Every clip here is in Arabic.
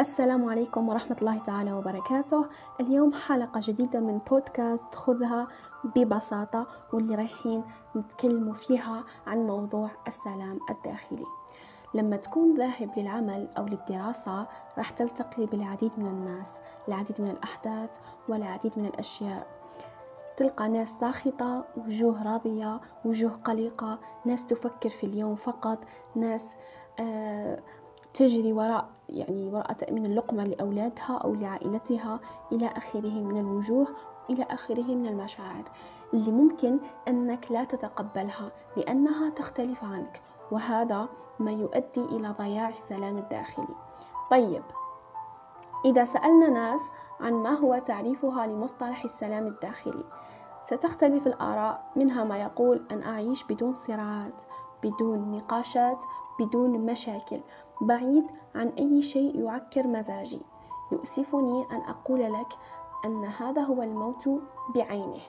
السلام عليكم ورحمة الله تعالى وبركاته. اليوم حلقة جديدة من بودكاست خذها ببساطة واللي رايحين نتكلموا فيها عن موضوع السلام الداخلي. لما تكون ذاهب للعمل أو للدراسة راح تلتقي بالعديد من الناس العديد من الأحداث والعديد من الأشياء. تلقى ناس ساخطة وجوه راضية وجوه قلقة ناس تفكر في اليوم فقط ناس آه تجري وراء يعني وراء تأمين اللقمة لأولادها أو لعائلتها إلى آخره من الوجوه إلى آخره من المشاعر. اللي ممكن أنك لا تتقبلها لأنها تختلف عنك وهذا ما يؤدي إلى ضياع السلام الداخلي. طيب إذا سألنا ناس عن ما هو تعريفها لمصطلح السلام الداخلي ستختلف الآراء منها ما يقول أن أعيش بدون صراعات. بدون نقاشات بدون مشاكل بعيد عن أي شيء يعكر مزاجي. يؤسفني أن أقول لك أن هذا هو الموت بعينه.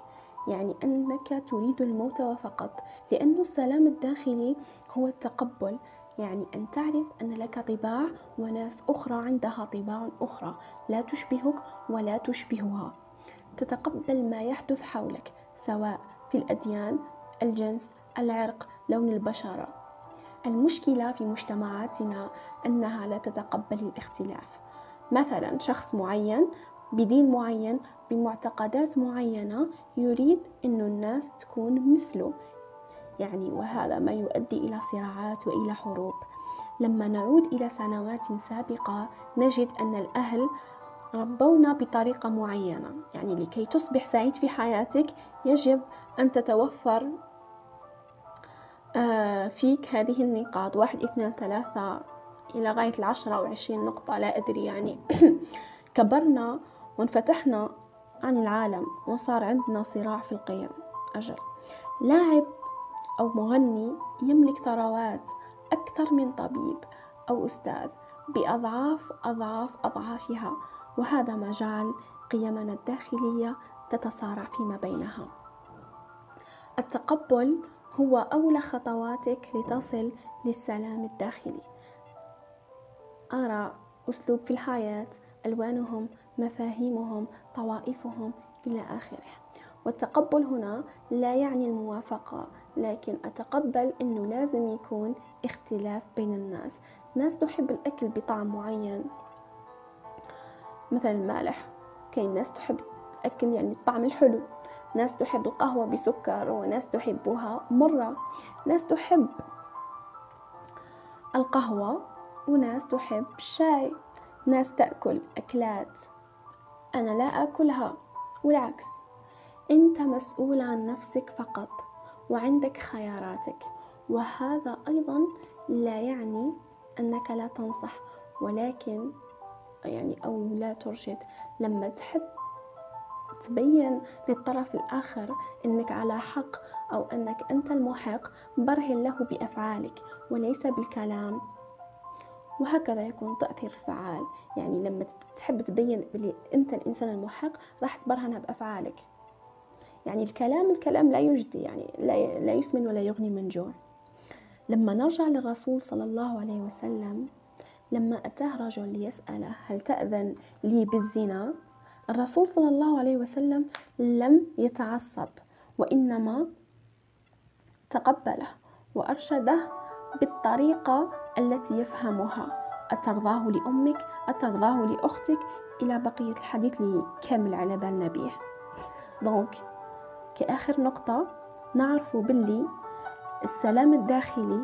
يعني أنك تريد الموت وفقط لأن السلام الداخلي هو التقبل. يعني أن تعرف أن لك طباع وناس أخرى عندها طباع أخرى. لا تشبهك ولا تشبهها. تتقبل ما يحدث حولك سواء في الأديان الجنس العرق لون البشرة. المشكلة في مجتمعاتنا أنها لا تتقبل الاختلاف. مثلا شخص معين بدين معين بمعتقدات معينة يريد أن الناس تكون مثله. يعني وهذا ما يؤدي إلى صراعات وإلى حروب. لما نعود إلى سنوات سابقة نجد أن الأهل ربونا بطريقة معينة. يعني لكي تصبح سعيد في حياتك يجب أن تتوفر فيك هذه النقاط. واحد اثنين ثلاثة إلى غاية العشرة أو عشرين نقطة لا أدري يعني. كبرنا وانفتحنا عن العالم وصار عندنا صراع في القيم. أجل. لاعب أو مغني يملك ثروات أكثر من طبيب أو أستاذ بأضعاف أضعاف أضعافها وهذا ما جعل قيمنا الداخلية تتصارع فيما بينها. التقبل هو أولى خطواتك لتصل للسلام الداخلي. آراء أسلوب في الحياة ألوانهم مفاهيمهم طوائفهم إلى آخره. والتقبل هنا لا يعني الموافقة لكن أتقبل أنه لازم يكون اختلاف بين الناس. ناس تحب الأكل بطعم معين مثل المالح. كاين ناس تحب الأكل يعني الطعم الحلو. ناس تحب القهوة بسكر وناس تحبها مرة. ناس تحب القهوة وناس تحب الشاي ناس تأكل أكلات أنا لا أكلها والعكس. أنت مسؤول عن نفسك فقط وعندك خياراتك وهذا أيضا لا يعني أنك لا تنصح ولكن يعني أو لا ترشد. لما تحب تبين للطرف الآخر أنك على حق أو أنك أنت المحق برهن له بأفعالك وليس بالكلام. وهكذا يكون تأثير فعال يعني لما تحب تبين بلي أنت الإنسان المحق راح تبرهنها بأفعالك. يعني الكلام الكلام لا يجدي يعني لا يسمن ولا يغني من جوع. لما نرجع للرسول صلى الله عليه وسلم لما أتاه رجل ليسأله هل تأذن لي بالزنا؟ الرسول صلى الله عليه وسلم لم يتعصب وإنما تقبله وأرشده بالطريقة التي يفهمها. أترضاه لأمك أترضاه لأختك إلى بقية الحديث اللي كامل على بالنا به دونك كآخر نقطة نعرف باللي السلام الداخلي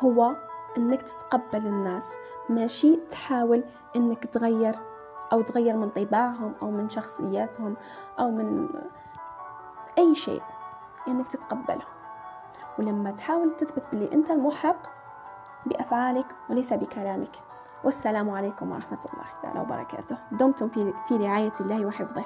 هو إنك تتقبل الناس ماشي تحاول إنك تغير أو تغير من طباعهم أو من شخصياتهم أو من أي شيء إنك تتقبله. ولما تحاول تثبت باللي أنت المحق بأفعالك وليس بكلامك. والسلام عليكم ورحمة الله تعالى وبركاته. دمتم في رعاية الله وحفظه.